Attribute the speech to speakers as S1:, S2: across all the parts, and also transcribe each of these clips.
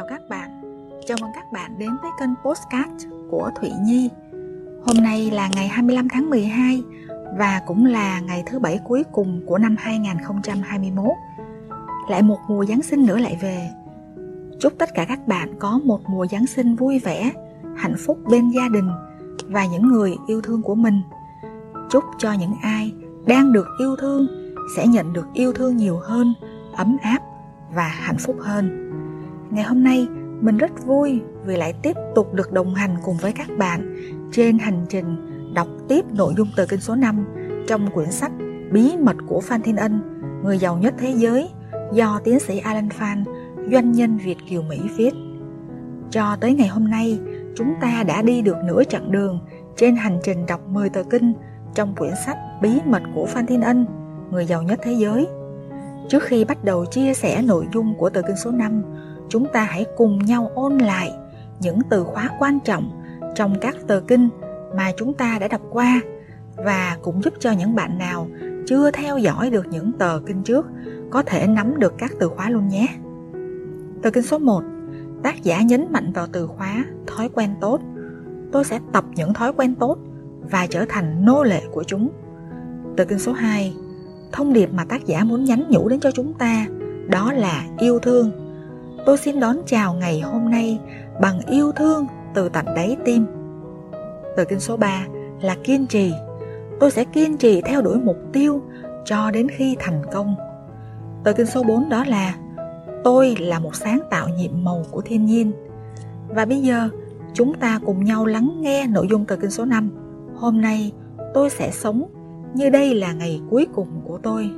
S1: chào các bạn. Chào mừng các bạn đến với kênh Postcard của Thụy Nhi. Hôm nay là ngày 25 tháng 12 Và cũng là ngày thứ bảy cuối cùng của năm 2021 Lại một mùa Giáng sinh nữa lại về. Chúc tất cả các bạn có một mùa Giáng sinh vui vẻ, Hạnh phúc bên gia đình Và những người yêu thương của mình. Chúc cho những ai đang được yêu thương Sẽ nhận được yêu thương nhiều hơn, Ấm áp và hạnh phúc hơn. Ngày hôm nay, mình rất vui vì lại tiếp tục được đồng hành cùng với các bạn trên hành trình đọc tiếp nội dung từ kinh số 5 trong quyển sách Bí mật của Phan Thiên Ân, người giàu nhất thế giới do tiến sĩ Alan Phan, doanh nhân Việt Kiều Mỹ viết. Cho tới ngày hôm nay, chúng ta đã đi được nửa chặng đường trên hành trình đọc 10 tờ kinh trong quyển sách Bí mật của Phan Thiên Ân, người giàu nhất thế giới. Trước khi bắt đầu chia sẻ nội dung của tờ kinh số 5, chúng ta hãy cùng nhau ôn lại những từ khóa quan trọng trong các tờ kinh mà chúng ta đã đọc qua và cũng giúp cho những bạn nào chưa theo dõi được những tờ kinh trước có thể nắm được các từ khóa luôn nhé. Tờ kinh số 1, tác giả nhấn mạnh vào từ khóa thói quen tốt. Tôi sẽ tập những thói quen tốt và trở thành nô lệ của chúng. Tờ kinh số 2, thông điệp mà tác giả muốn nhắn nhủ đến cho chúng ta đó là yêu thương tôi xin đón chào ngày hôm nay bằng yêu thương từ tận đáy tim. từ kinh số 3 là kiên trì. Tôi sẽ kiên trì theo đuổi mục tiêu cho đến khi thành công. từ kinh số 4 đó là Tôi là một sáng tạo nhiệm màu của thiên nhiên. Và bây giờ, chúng ta cùng nhau lắng nghe nội dung tờ kinh số 5. Hôm nay, tôi sẽ sống như đây là ngày cuối cùng của tôi.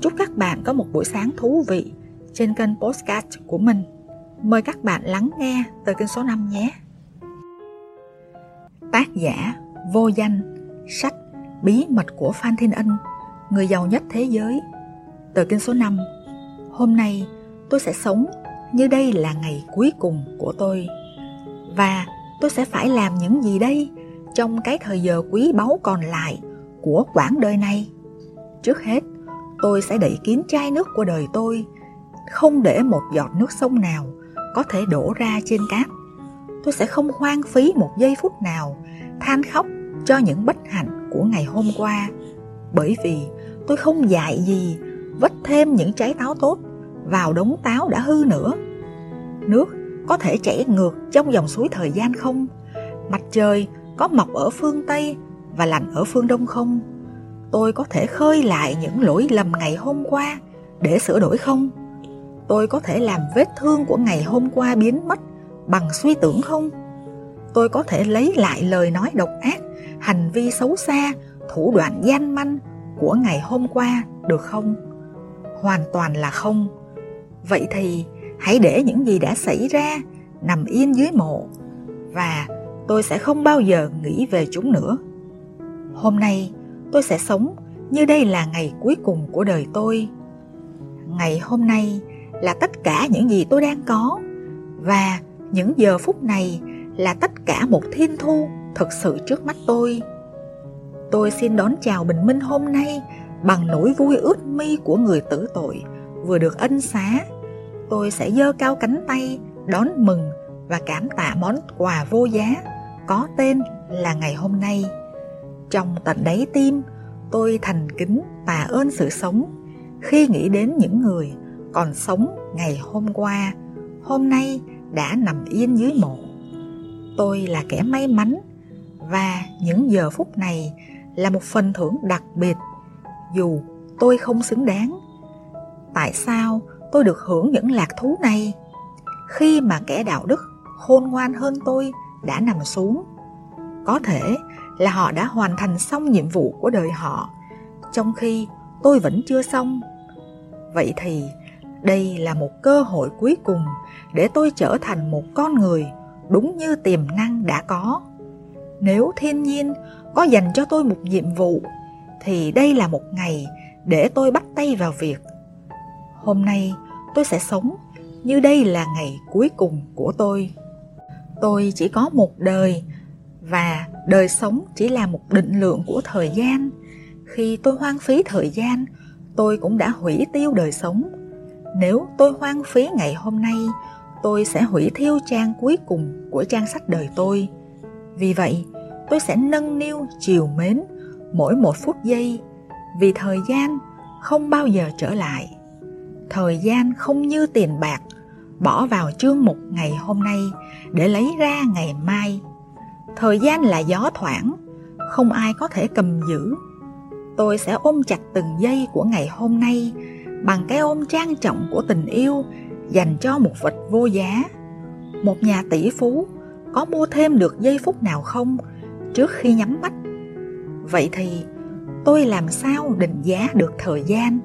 S1: Chúc các bạn có một buổi sáng thú vị trên kênh Postcard của mình. Mời các bạn lắng nghe từ kênh số 5 nhé. Tác giả Vô Danh Sách Bí mật của Phan Thiên Ân Người giàu nhất thế giới Tờ kinh số 5 Hôm nay tôi sẽ sống như đây là ngày cuối cùng của tôi Và tôi sẽ phải làm những gì đây trong cái thời giờ quý báu còn lại của quãng đời này Trước hết, tôi sẽ đẩy kín chai nước của đời tôi không để một giọt nước sông nào có thể đổ ra trên cát. Tôi sẽ không hoang phí một giây phút nào than khóc cho những bất hạnh của ngày hôm qua, bởi vì tôi không dại gì vất thêm những trái táo tốt vào đống táo đã hư nữa. Nước có thể chảy ngược trong dòng suối thời gian không? Mặt trời có mọc ở phương Tây và lạnh ở phương Đông không? Tôi có thể khơi lại những lỗi lầm ngày hôm qua để sửa đổi không? Tôi có thể làm vết thương của ngày hôm qua biến mất bằng suy tưởng không? Tôi có thể lấy lại lời nói độc ác, hành vi xấu xa, thủ đoạn gian manh của ngày hôm qua được không? Hoàn toàn là không. Vậy thì hãy để những gì đã xảy ra nằm yên dưới mộ và tôi sẽ không bao giờ nghĩ về chúng nữa. Hôm nay tôi sẽ sống như đây là ngày cuối cùng của đời tôi. Ngày hôm nay là tất cả những gì tôi đang có. Và những giờ phút này là tất cả một thiên thu thực sự trước mắt tôi. Tôi xin đón chào bình minh hôm nay bằng nỗi vui ướt mi của người tử tội. Vừa được ân xá, tôi sẽ giơ cao cánh tay đón mừng và cảm tạ món quà vô giá có tên là ngày hôm nay. Trong tận đáy tim, tôi thành kính tạ ơn sự sống khi nghĩ đến những người còn sống ngày hôm qua, hôm nay đã nằm yên dưới mộ. Tôi là kẻ may mắn và những giờ phút này là một phần thưởng đặc biệt, dù tôi không xứng đáng. Tại sao tôi được hưởng những lạc thú này? Khi mà kẻ đạo đức khôn ngoan hơn tôi đã nằm xuống, có thể là họ đã hoàn thành xong nhiệm vụ của đời họ, trong khi tôi vẫn chưa xong. Vậy thì đây là một cơ hội cuối cùng để tôi trở thành một con người đúng như tiềm năng đã có. Nếu thiên nhiên có dành cho tôi một nhiệm vụ, thì đây là một ngày để tôi bắt tay vào việc. Hôm nay, tôi sẽ sống như đây là ngày cuối cùng của tôi. Tôi chỉ có một đời, và đời sống chỉ là một định lượng của thời gian. Khi tôi hoang phí thời gian, tôi cũng đã hủy tiêu đời sống nếu tôi hoang phí ngày hôm nay, tôi sẽ hủy thiêu trang cuối cùng của trang sách đời tôi. Vì vậy, tôi sẽ nâng niu chiều mến mỗi một phút giây vì thời gian không bao giờ trở lại. Thời gian không như tiền bạc bỏ vào chương mục ngày hôm nay để lấy ra ngày mai. Thời gian là gió thoảng, không ai có thể cầm giữ. Tôi sẽ ôm chặt từng giây của ngày hôm nay bằng cái ôm trang trọng của tình yêu dành cho một vật vô giá. Một nhà tỷ phú có mua thêm được giây phút nào không trước khi nhắm mắt? Vậy thì tôi làm sao định giá được thời gian?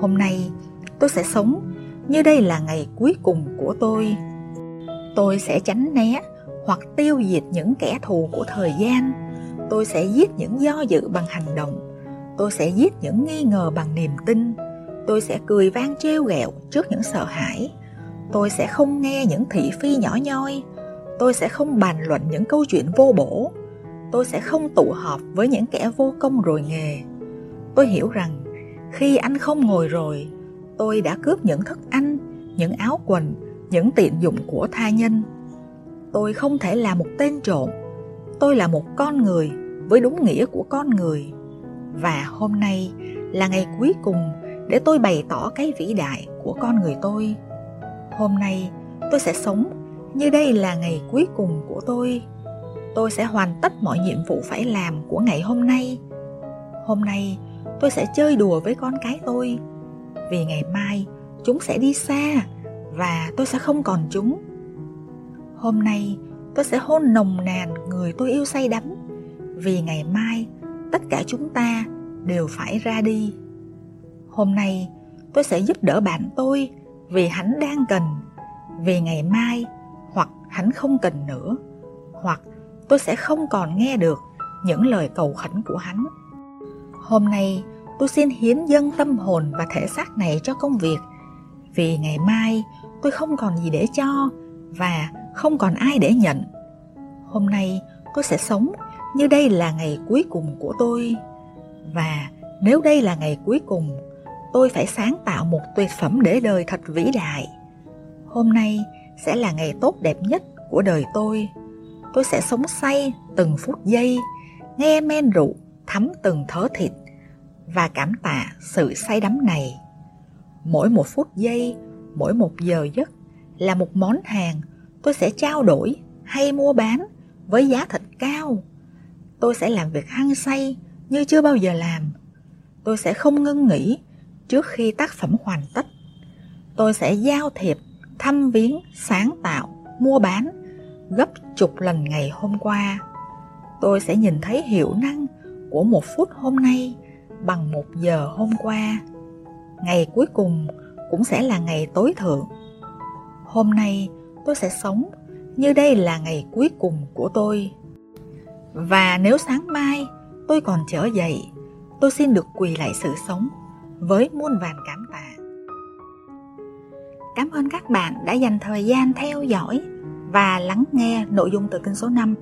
S1: Hôm nay tôi sẽ sống như đây là ngày cuối cùng của tôi. Tôi sẽ tránh né hoặc tiêu diệt những kẻ thù của thời gian. Tôi sẽ giết những do dự bằng hành động. Tôi sẽ giết những nghi ngờ bằng niềm tin tôi sẽ cười vang trêu ghẹo trước những sợ hãi. Tôi sẽ không nghe những thị phi nhỏ nhoi. Tôi sẽ không bàn luận những câu chuyện vô bổ. Tôi sẽ không tụ họp với những kẻ vô công rồi nghề. Tôi hiểu rằng, khi anh không ngồi rồi, tôi đã cướp những thức ăn, những áo quần, những tiện dụng của tha nhân. Tôi không thể là một tên trộm. Tôi là một con người với đúng nghĩa của con người. Và hôm nay là ngày cuối cùng để tôi bày tỏ cái vĩ đại của con người tôi. Hôm nay, tôi sẽ sống như đây là ngày cuối cùng của tôi. Tôi sẽ hoàn tất mọi nhiệm vụ phải làm của ngày hôm nay. Hôm nay, tôi sẽ chơi đùa với con cái tôi. Vì ngày mai, chúng sẽ đi xa và tôi sẽ không còn chúng. Hôm nay, tôi sẽ hôn nồng nàn người tôi yêu say đắm. Vì ngày mai, tất cả chúng ta đều phải ra đi hôm nay tôi sẽ giúp đỡ bạn tôi vì hắn đang cần, vì ngày mai hoặc hắn không cần nữa, hoặc tôi sẽ không còn nghe được những lời cầu khẩn của hắn. Hôm nay tôi xin hiến dâng tâm hồn và thể xác này cho công việc, vì ngày mai tôi không còn gì để cho và không còn ai để nhận. Hôm nay tôi sẽ sống như đây là ngày cuối cùng của tôi và nếu đây là ngày cuối cùng tôi phải sáng tạo một tuyệt phẩm để đời thật vĩ đại. Hôm nay sẽ là ngày tốt đẹp nhất của đời tôi. Tôi sẽ sống say từng phút giây, nghe men rượu, thấm từng thớ thịt và cảm tạ sự say đắm này. Mỗi một phút giây, mỗi một giờ giấc là một món hàng tôi sẽ trao đổi hay mua bán với giá thịt cao. Tôi sẽ làm việc hăng say như chưa bao giờ làm. Tôi sẽ không ngưng nghỉ trước khi tác phẩm hoàn tất. Tôi sẽ giao thiệp, thăm viếng, sáng tạo, mua bán, gấp chục lần ngày hôm qua. Tôi sẽ nhìn thấy hiệu năng của một phút hôm nay bằng một giờ hôm qua. Ngày cuối cùng cũng sẽ là ngày tối thượng. Hôm nay tôi sẽ sống như đây là ngày cuối cùng của tôi. Và nếu sáng mai tôi còn trở dậy, tôi xin được quỳ lại sự sống với muôn vàn cảm tạ. Cảm ơn các bạn đã dành thời gian theo dõi và lắng nghe nội dung từ kinh số 5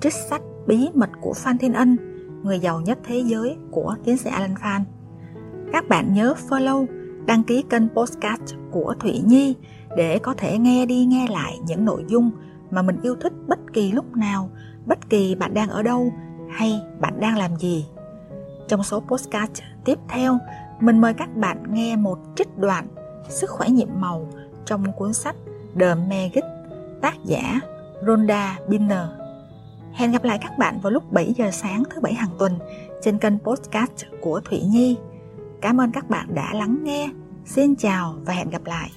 S1: trích sách bí mật của Phan Thiên Ân, người giàu nhất thế giới của tiến sĩ Alan Phan. Các bạn nhớ follow, đăng ký kênh podcast của Thụy Nhi để có thể nghe đi nghe lại những nội dung mà mình yêu thích bất kỳ lúc nào, bất kỳ bạn đang ở đâu hay bạn đang làm gì. Trong số podcast tiếp theo, mình mời các bạn nghe một trích đoạn Sức khỏe nhiệm màu trong cuốn sách The Magic, tác giả Rhonda Binner. Hẹn gặp lại các bạn vào lúc 7 giờ sáng thứ bảy hàng tuần trên kênh podcast của Thủy Nhi. Cảm ơn các bạn đã lắng nghe. Xin chào và hẹn gặp lại.